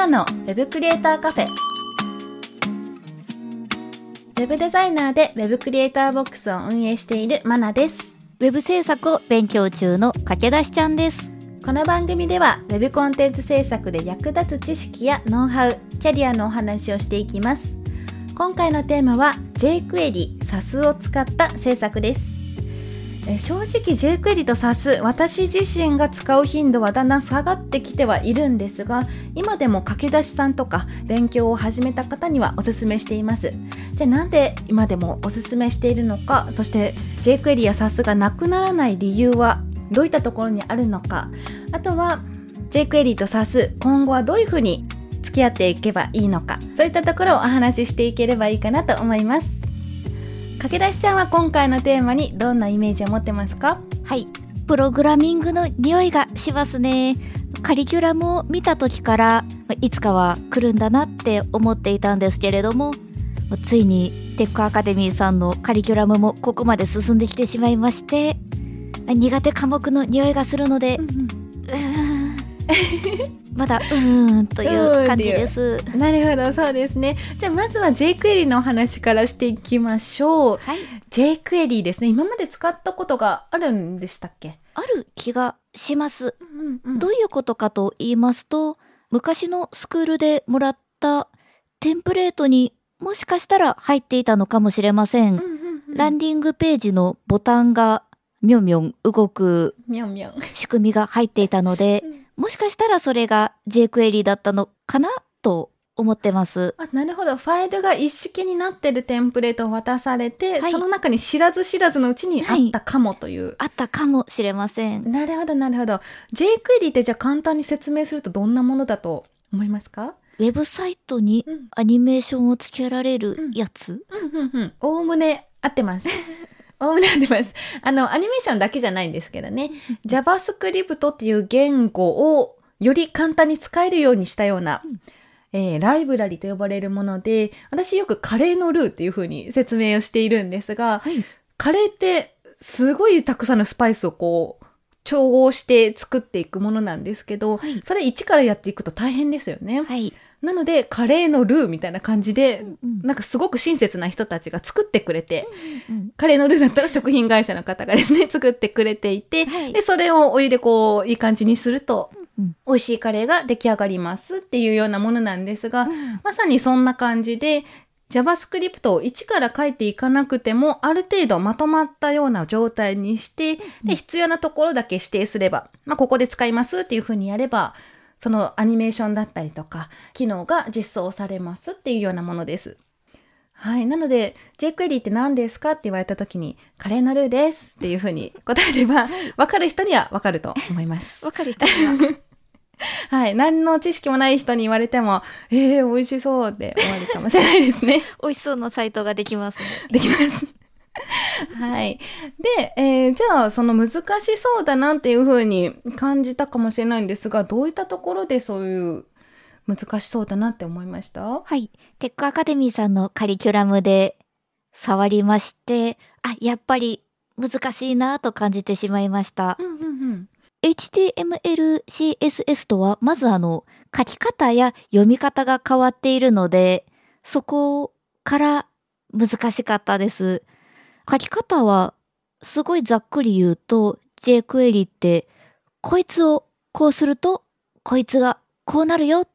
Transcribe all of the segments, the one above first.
ナのウェブクリエイターカフェウェブデザイナーでウェブクリエイターボックスを運営しているマナですウェブ制作を勉強中の駆け出しちゃんです。この番組では Web コンテンツ制作で役立つ知識やノウハウ、キャリアのお話をしていきます。今回のテーマは jQuery、SAS を使った制作です。え正直 jQuery と SAS 私自身が使う頻度はだんだん下がってきてはいるんですが今でも駆け出しさんとか勉強を始めた方にはおすすめしています。じゃあなんで今でもおすすめしているのかそして jQuery や SAS がなくならない理由はどういったところにあるのか。あとは jQuery と SAS 今後はどういうふうに付き合っていけばいいのか。そういったところをお話ししていければいいかなと思います。駆け出しちゃんは今回のテーマにどんなイメージを持ってますか？はい。プログラミングの匂いがしますね。カリキュラムを見た時から、まいつかは来るんだなって思っていたんですけれども、ついにテックアカデミーさんのカリキュラムもここまで進んできてしまいまして、苦手科目の匂いがするので、うーん まだうーんという感じです。なるほどそうですねじゃあまずは jQuery のお話からしていきましょうはい。jQuery ですね今まで使ったことがあるんでしたっけ、ある気がします。うんうんどういうことかと言いますと、昔のスクールでもらったテンプレートにもしかしたら入っていたのかもしれません。うんうんうんランディングページのボタンがみょんみょん動くみょんみょん仕組みが入っていたので、もしかしたらそれが jQuery だったのかなと思ってます。あなるほど。ファイルが一式になってるテンプレートを渡されて、はい。その中に知らず知らずのうちにあったかもという、あったかもしれません。なるほどなるほど。jQuery ってじゃあ簡単に説明するとどんなものだと思いますか？ウェブサイトにうん。アニメーションをつけられるやつ、うんうんうん。おおむね合ってますおおむね合ってますあのアニメーションだけじゃないんですけどね JavaScript っていう言語をより簡単に使えるようにしたような、えーライブラリと呼ばれるもので私よくカレーのルーっていう風に説明をしているんですが、はい。カレーってすごいたくさんのスパイスをこう調合して作っていくものなんですけど、はいそれ一からやっていくと大変ですよね。はい。なのでカレーのルーみたいな感じで、うんなんかすごく親切な人たちが作ってくれて、うんカレーのルーだったら食品会社の方がですね、作ってくれていて、はい。で、それをお湯でこう、いい感じにすると、うん美味しいカレーが出来上がりますっていうようなものなんですが、うん。まさにそんな感じで、JavaScript を一から書いていかなくても、ある程度まとまったような状態にして、で、必要なところだけ指定すれば、まあ、ここで使いますっていうふうにやれば、そのアニメーションだったりとか、機能が実装されますっていうようなものです。はい。なので、jQuery って何ですかって言われたときに、カレーのルーですっていうふうに答えれば、わかる人にはわかると思います。わかる人には。はい。何の知識もない人に言われても、えー、美味しそうで終わりかもしれないですね。美味しそうなサイトができますね。できます。はい。で、えーじゃあ、その難しそうだなっていうふうに感じたかもしれないんですが、どういったところでそういう難しそうだなって思いました？はい。テックアカデミーさんのカリキュラムで触りまして、あ、やっぱり難しいなと感じてしまいました。うんうんうん。HTML、CSS とは、まずあの、書き方や読み方が変わっているので、そこから難しかったです。書き方は、すごいざっくり言うと、jQuery って、こいつをこうすると、こいつがこうなるよっ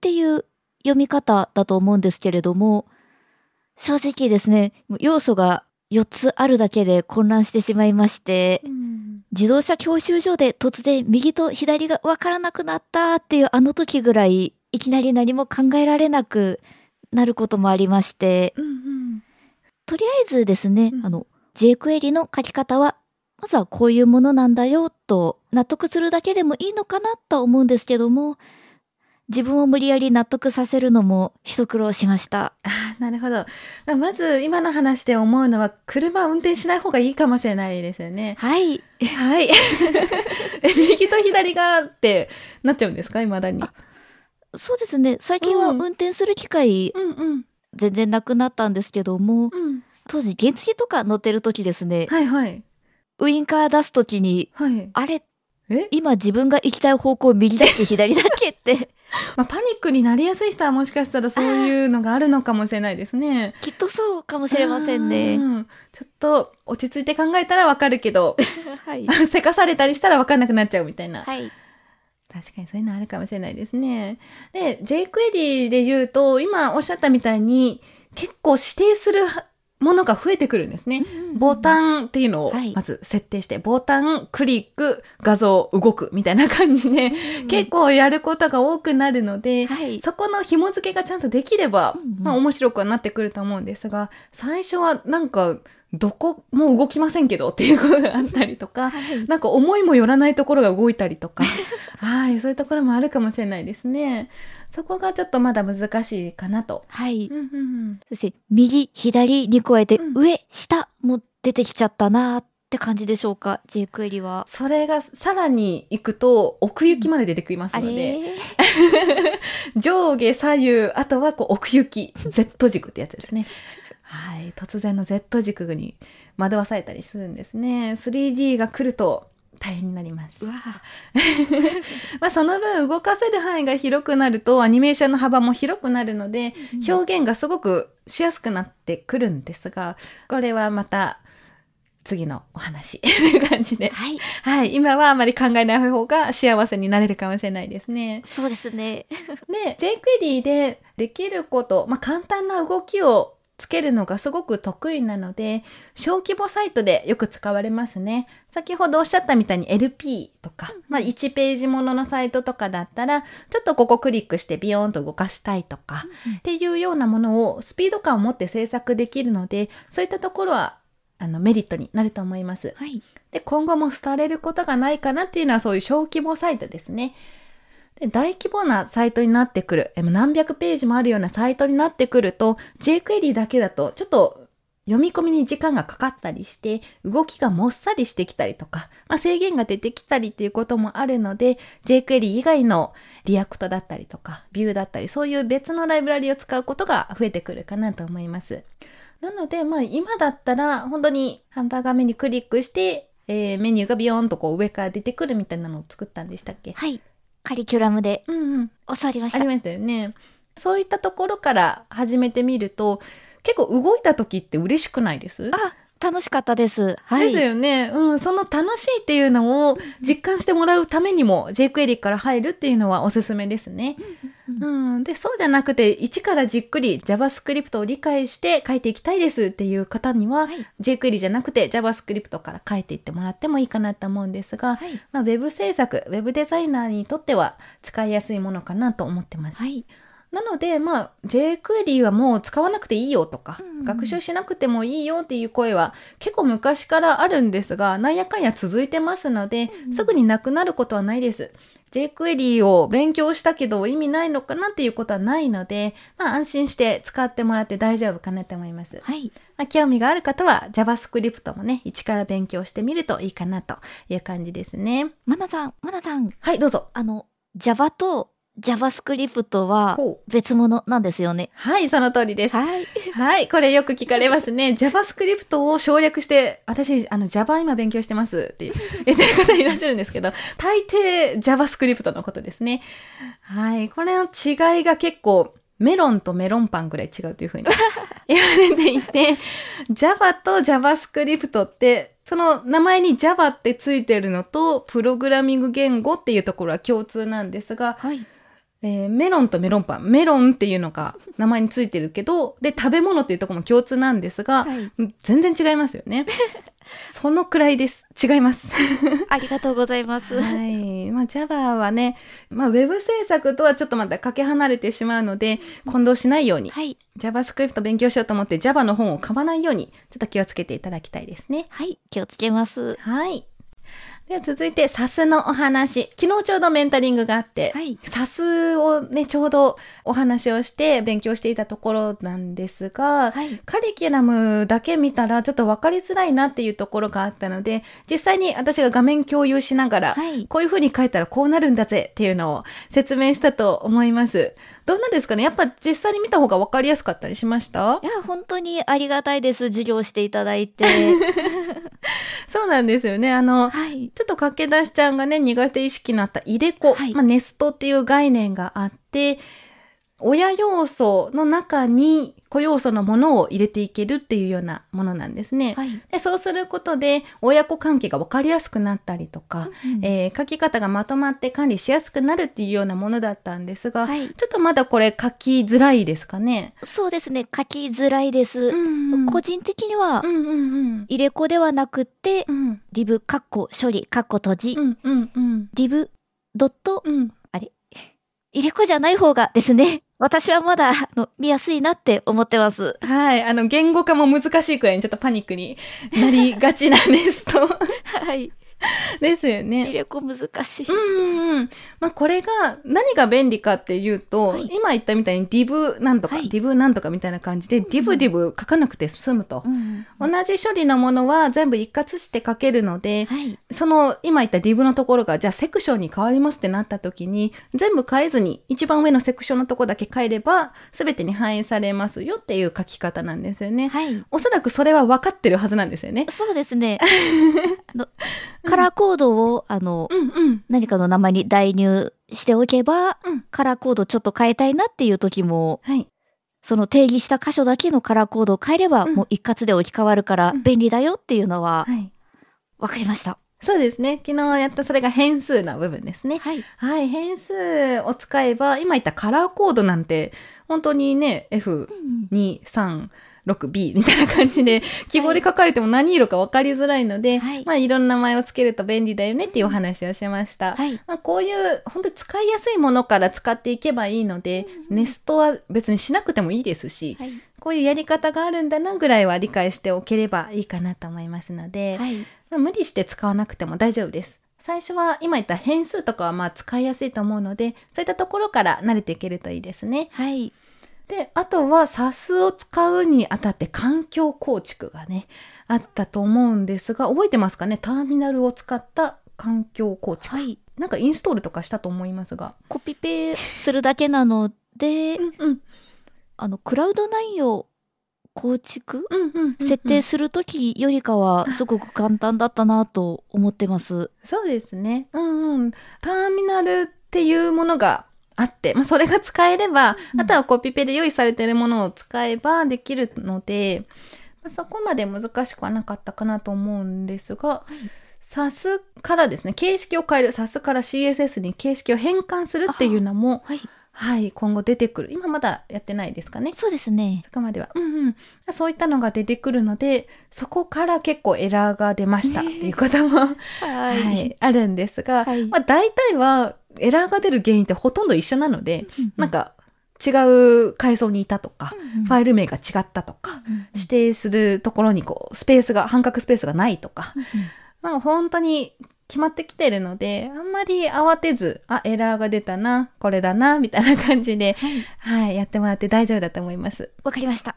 ていう読み方だと思うんですけれども、正直ですね、要素が4つあるだけで混乱してしまいまして、自動車教習所で突然右と左がわからなくなったっていうあの時ぐらいいきなり何も考えられなくなることもありまして、うんうん。とりあえずですね、うんあの jQuery の書き方はまずはこういうものなんだよと納得するだけでもいいのかなとは思うんですけども自分を無理やり納得させるのも一苦労しました。あーなるほど。まず今の話で思うのは、車を運転しない方がいいかもしれないですよね。はい。はい。え右と左がってなっちゃうんですか未だに？そうですね。最近はうん運転する機会うんうん。全然なくなったんですけども、うん。当時原付とか乗ってる時ですね、はいはい。ウインカー出す時に、はい。あれ、え？今自分が行きたい方向右だっけ左だっけって、まあ、パニックになりやすい人はもしかしたらそういうのがあるのかもしれないですね。きっとそうかもしれませんね。うんちょっと落ち着いて考えたらわかるけど、はい。せかされたりしたらわかんなくなっちゃうみたいな。はい。確かにそういうのあるかもしれないですね。で、J クエリで言うと、今おっしゃったみたいに、結構指定するものが増えてくるんですね。ボタンっていうのをはいまず設定して、ボタン、クリック、画像、動くみたいな感じで、結構やることが多くなるので、はい。そこの紐付けがちゃんとできれば、うんうんまあ面白くはなってくると思うんですが、最初はなんか、どこも動きませんけどっていうことがあったりとか、はい。なんか思いもよらないところが動いたりとか、はい、そういうところもあるかもしれないですね。そこがちょっとまだ難しいかなと。はい。うんうんうんそして、右、左に加えて、うん上、下も出てきちゃったなーって感じでしょうか、J クエリは。それがさらに行くと奥行きまで出てきますあので、れ？上下左右、あとはこう奥行き、Z 軸ってやつですね。はい、突然の Z 軸に惑わされたりするんですね。3D が来ると大変になります まあその分動かせる範囲が広くなるとアニメーションの幅も広くなるので、表現がすごくしやすくなってくるんですが、これはまた次のお話 という感じで。はい。はい。今はあまり考えない方が幸せになれるかもしれないですね。そうですね。で、jQuery でできること、まあ、簡単な動きをつけるのがすごく得意なので、小規模サイトでよく使われますね。先ほどおっしゃったみたいに LP とか、まあ、1ページもののサイトとかだったら、ちょっとここクリックしてビヨーンと動かしたいとか、っていうようなものをスピード感を持って制作できるので、そういったところはあのメリットになると思います。はい。で、今後も廃れることがないかなっていうのはそういう小規模サイトですね。で大規模なサイトになってくる、何百ページもあるようなサイトになってくると、jQuery だけだとちょっと読み込みに時間がかかったりして、動きがもっさりしてきたりとか、まあ、制限が出てきたりっていうこともあるので、jQuery 以外の React だったりとか、 Vue だったり、そういう別のライブラリを使うことが増えてくるかなと思います。なので、まあ今だったら本当にハンバーガーメニュークリックして、えーメニューがビヨーンとこう上から出てくるみたいなのを作ったんでしたっけ？はい。カリキュラムでうんうん。教わりました。ありましたよね。そういったところから始めてみると、結構動いた時って嬉しくないです？あ、楽しかったです。はい。ですよね。うん。その楽しいっていうのを実感してもらうためにも jQuery から入るっていうのはおすすめですね。うんうん。で、そうじゃなくて、一からじっくり JavaScript を理解して書いていきたいですっていう方には、はい jQuery じゃなくて JavaScript から書いていってもらってもいいかなと思うんですが、はい。まあ、ウェブ制作、ウェブデザイナーにとっては使いやすいものかなと思ってます。はい。なので、まあ、jQuery はもう使わなくていいよとか、うん学習しなくてもいいよっていう声は結構昔からあるんですが、なんやかんや続いてますので、うんすぐになくなることはないです。jQuery を勉強したけど意味ないのかなっていうことはないので、まあ安心して使ってもらって大丈夫かなと思います。はい。まあ、興味がある方は JavaScript もね、一から勉強してみるといいかなという感じですね。マナさん、マナさん、はい、どうぞ。あの、Java と JavaScript は別物なんですよね。はい、その通りです。はい。はい、これよく聞かれますね。JavaScript を省略して、私、あの Java 今勉強してますって言ってる方いらっしゃるんですけど、大抵 JavaScript のことですね。はい、これの違いが結構、メロンとメロンパンぐらい違うというふうに 言われていて、Java と JavaScript って、その名前に Java ってついてるのと、プログラミング言語っていうところは共通なんですが、はい。えーメロンとメロンパン。メロンっていうのが 名前についてるけど、で、食べ物っていうところも共通なんですが、はい。うん全然違いますよね。そのくらいです。違います。ありがとうございます。はい。まあ、Java はね、まあ、ウェブ制作とはちょっとまたかけ離れてしまうので、混同しないように、はい。JavaScript 勉強しようと思って Java の本を買わないように、ちょっと気をつけていただきたいですね。はい。気をつけます。はい。では続いて、サスのお話。昨日ちょうどメンタリングがあって、はいサスをね、ちょうどお話をして勉強していたところなんですが、はい。カリキュラムだけ見たらちょっと分かりづらいなっていうところがあったので、実際に私が画面共有しながら、はい。こういう風に書いたらこうなるんだぜっていうのを説明したと思います。どんなですかね？やっぱ実際に見た方が分かりやすかったりしました？いや、本当にありがたいです。授業していただいて。そうなんですよね。あの、はい。ちょっと駆け出しちゃんがね、苦手意識のあった入れ子、はいまあ、ネストっていう概念があって、親要素の中に子要素のものを入れていけるっていうようなものなんですね。はい。でそうすることで親子関係が分かりやすくなったりとか、うんえー書き方がまとまって管理しやすくなるっていうようなものだったんですが、はい。ちょっとまだこれ書きづらいですかね。そうですね。書きづらいです。ん個人的にはう、んうんうん入れ子ではなくって、うんリブ、カッコ、処理、カッコ閉じ、うんうんうんリブ、ドット、うん入れ子じゃない方がですね。私はまだ、あの、見やすいなって思ってます。はい。あの、言語化も難しいくらいにちょっとパニックになりがちなんですと。はい。ですよ入ね。れ子難しい。うんうんうん。まあ、これが何が便利かっていうと、はい今言ったみたいに div なんとか、はい div なんとかみたいな感じで、div div 書かなくて済むと。うん同じ処理のものは全部一括して書けるので、はい。その今言った div のところがじゃあセクションに変わりますってなった時に全部変えずに一番上のセクションのところだけ変えれば全てに反映されますよっていう書き方なんですよね。はい。おそらくそれは分かってるはずなんですよね。そうですね。カラーコードを、あの、うんうん。何かの名前に代入しておけば、うんカラーコードちょっと変えたいなっていう時も、はい。その定義した箇所だけのカラーコードを変えれば、うんもう一括で置き換わるからうん便利だよっていうのははい。分かりました。そうですね。昨日やったそれが変数の部分ですね。はい。はい。変数を使えば、今言ったカラーコードなんて、本当にね、F2、3、6B みたいな感じで、記号で書かれても何色か分かりづらいので、はいまあいろんな名前をつけると便利だよねっていうお話をしました。はい。まあ、こういう本当に使いやすいものから使っていけばいいので、ネストは別にしなくてもいいですし、はい。こういうやり方があるんだなぐらいは理解しておければいいかなと思いますので、はい。まあ無理して使わなくても大丈夫です。最初は今言った変数とかはまあ使いやすいと思うので、そういったところから慣れていけるといいですね。はい。で、あとは SAS を使うにあたって環境構築がね、あったと思うんですが、覚えてますかね？ターミナルを使った環境構築。はい。なんかインストールとかしたと思いますが。コピペするだけなので、うんうん。あの、クラウド内容構築？設定するときよりかはすごく簡単だったなと思ってます。そうですね。うんうん。ターミナルっていうものがあって、まあ、それが使えれば、うんあとはコピペで用意されているものを使えばできるので、まあ、そこまで難しくはなかったかなと思うんですが、SAS からですね、形式を変える、SAS から CSS に形式を変換するっていうのも、はい。はい、今後出てくる。今まだやってないですかね？そうですね。そこまでは。うんうん。そういったのが出てくるので、そこから結構エラーが出ましたっていうことも、ははい、あるんですが、はいまあ大体はエラーが出る原因ってほとんど一緒なので、なんか、か違う階層にいたとか、ファイル名が違ったとか、指定するところにこう、スペースが、半角スペースがないとか、まあ本当に決まってきてるので、あんまり慌てず、あ、エラーが出たな、これだな、みたいな感じで、はい。はい、やってもらって大丈夫だと思います。わかりました。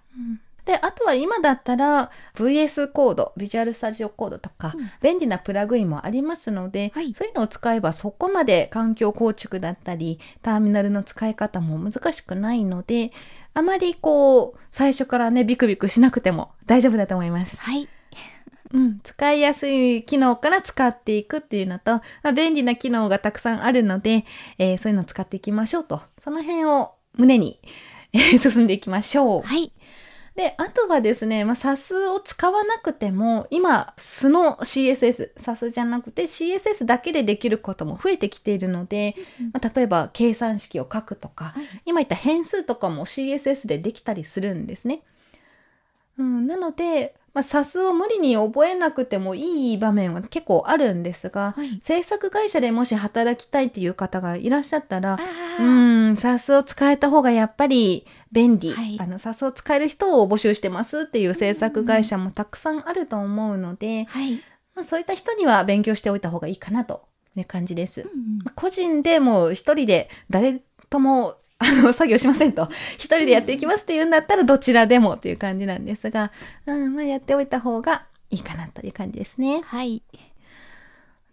で、あとは今だったら VS コード、ビジュアルスタジオコードとか、うん便利なプラグインもありますので、はいそういうのを使えばそこまで環境構築だったり、ターミナルの使い方も難しくないので、あまりこう、最初からね、ビクビクしなくても大丈夫だと思います。はい。うん、使いやすい機能から使っていくっていうのと、まあ、便利な機能がたくさんあるので、えーそういうのを使っていきましょうと。その辺を胸に、えー進んでいきましょう。はい。で、あとはですね、まあ、SAS を使わなくても、今、素の CSS、SAS じゃなくて CSS だけでできることも増えてきているので、まあ、例えば計算式を書くとか、はい今言った変数とかも CSS でできたりするんですね。うん、なので、まあ、SAS を無理に覚えなくてもいい場面は結構あるんですが、はい。制作会社でもし働きたいっていう方がいらっしゃったら、あうーん、SAS を使えた方がやっぱり便利。はいあの、SAS を使える人を募集してますっていう制作会社もたくさんあると思うので、はい。まあ、そういった人には勉強しておいた方がいいかなという感じです。うんまあ個人でもう一人で誰ともあの作業しませんと 一人でやっていきますっていうんだったらどちらでもっていう感じなんですが、うんまあ、やっておいた方がいいかなという感じですね。はい。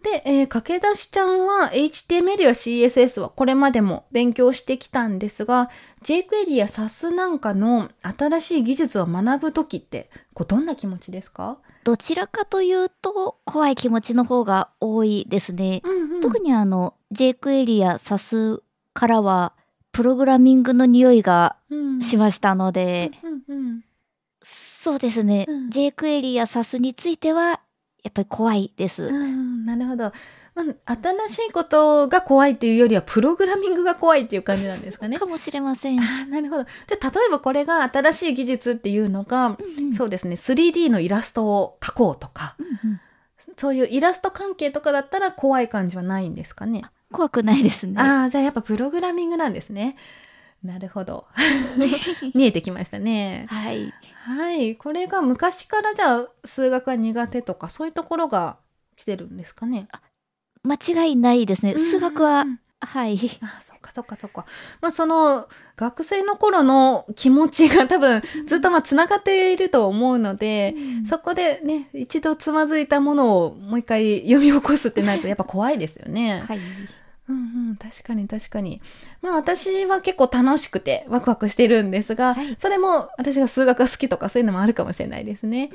で、えー駆け出しちゃんは HTML や CSS はこれまでも勉強してきたんですが jQuery や SAS なんかの新しい技術を学ぶときってこうどんな気持ちですか、どちらかというと、怖い気持ちの方が多いですね。うんうん特にあの、jQuery や SAS からは、プログラミングの匂いがうんしましたので、そうですね、うん jQuery や SAS については、やっぱり怖いです。うん、なるほど。まあ、新しいことが怖いっていうよりは、プログラミングが怖いっていう感じなんですかね。かもしれません。なるほど。じゃあ、例えばこれが新しい技術っていうのが、うんうんそうですね、3D のイラストを描こうとか、うんうんそういうイラスト関係とかだったら怖い感じはないんですかね。怖くないですね。ああ、じゃあやっぱプログラミングなんですね。なるほど。見えてきましたね。はい。はい。これが昔からじゃあ数学が苦手とかそういうところが来てるんですかね？間違いないですね。数学はうんうんうんはい。あそっかそっかそっか。まあその学生の頃の気持ちが多分ずっとまあつながっていると思うので、そこでね、一度つまずいたものをもう一回読み起こすってなるとやっぱ怖いですよね。はい。うんうん、確かに確かに。まあ私は結構楽しくてワクワクしてるんですが、はいそれも私が数学が好きとかそういうのもあるかもしれないですね。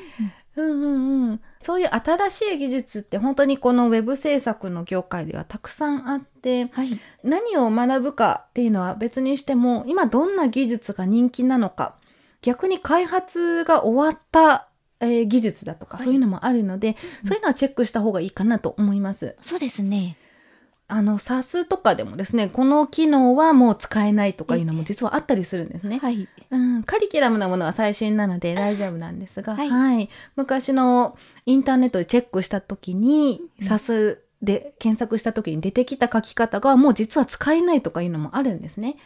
うんうんうん。そういう新しい技術って本当にこのウェブ制作の業界ではたくさんあって、はい。何を学ぶかっていうのは別にしても今どんな技術が人気なのか逆に開発が終わった、えー技術だとか、はいそういうのもあるので、そういうのはチェックした方がいいかなと思います。そうですね。あの SAS とかでもですねこの機能はもう使えないとかいうのも実はあったりするんですね。はい。うん、カリキュラムなものは最新なので大丈夫なんですが、ははいい、昔のインターネットでチェックした時に、うん SAS で検索した時に出てきた書き方がもう実は使えないとかいうのもあるんですね。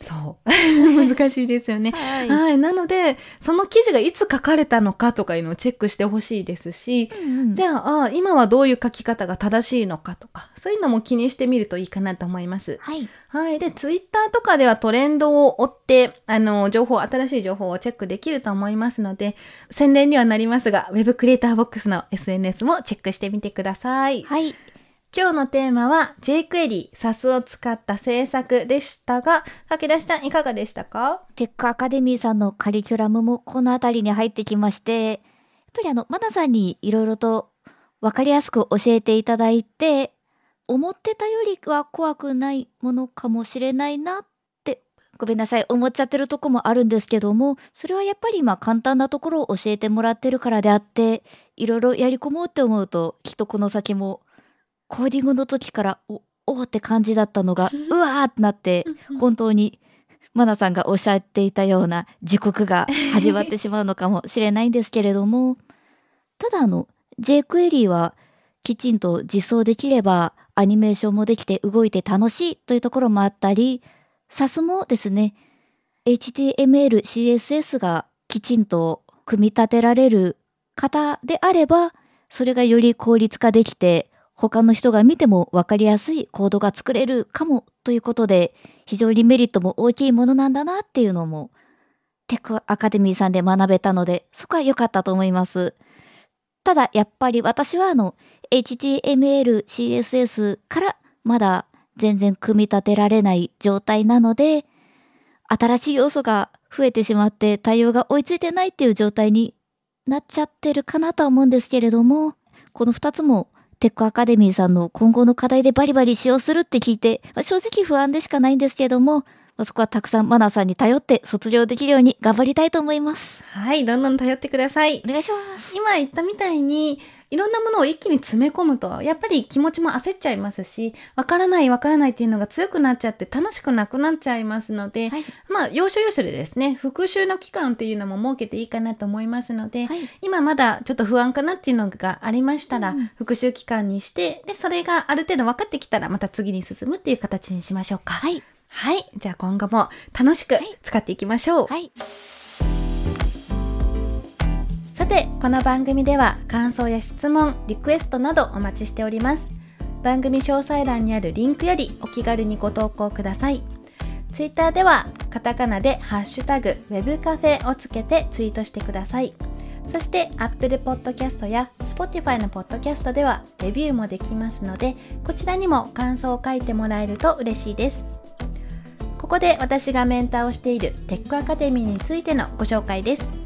そう。難しいですよね。はい。はい。なので、その記事がいつ書かれたのかとかいうのをチェックしてほしいですし、じゃゃあ、あ今はどういう書き方が正しいのかとか、そういうのも気にしてみるといいかなと思います。はい。はい。で、ツイッターとかではトレンドを追って、あの、情報、新しい情報をチェックできると思いますので、宣伝にはなりますが、Web クリエイターボックスの SNS もチェックしてみてください。はい。今日のテーマは jQuery、SAS を使った制作でしたが、駆け出しちゃんいかがでしたか？テックアカデミーさんのカリキュラムもこのあたりに入ってきまして、やっぱりあの、マナさんにいろいろとわかりやすく教えていただいて、思ってたよりは怖くないものかもしれないなって、ごめんなさい、思っちゃってるとこもあるんですけども、それはやっぱり今簡単なところを教えてもらってるからであって、いろいろやり込もうって思うと、きっとこの先も、コーディングの時から、お、おーって感じだったのが、うわーってなって、本当にマナさんがおっしゃっていたような時刻が 始まってしまうのかもしれないんですけれどもただあの jQuery はきちんと実装できればアニメーションもできて動いて楽しいというところもあったり SAS もですね HTML、CSS がきちんと組み立てられる方であればそれがより効率化できて他の人が見ても分かりやすいコードが作れるかもということで非常にメリットも大きいものなんだなっていうのもテクアカデミーさんで学べたのでそこは良かったと思います。ただやっぱり私はあの HTML、CSS からまだ全然組み立てられない状態なので新しい要素が増えてしまって対応が追いついてないっていう状態になっちゃってるかなとは思うんですけれどもこの2つもテックアカデミーさんの今後の課題でバリバリ使用するって聞いて、まあ正直不安でしかないんですけれども、まあそこはたくさんマナーさんに頼って卒業できるように頑張りたいと思います。はい、どんどん頼ってくださいお。願いします。今言ったみたいに、いろんなものを一気に詰め込むと、やっぱり気持ちも焦っちゃいますし、わからないわからないっていうのが強くなっちゃって楽しくなくなっちゃいますので、はい。まあ、要所要所でですね、復習の期間っていうのも設けていいかなと思いますので、はい。今まだちょっと不安かなっていうのがありましたら、うん復習期間にして、で、それがある程度分かってきたら、また次に進むっていう形にしましょうか。はい。はい。じゃあ今後も楽しくい使っていきましょう。はい。さて、この番組では感想や質問リクエストなどお待ちしております。番組詳細欄にあるリンクよりお気軽にご投稿ください。ツイッターではカタカナでハッシュタグウェブカフェをつけてツイートしてください。そして Apple Podcast や Spotify の Podcast ではレビューもできますのでこちらにも感想を書いてもらえると嬉しいです。ここで私がメンターをしているテックアカデミーについてのご紹介です。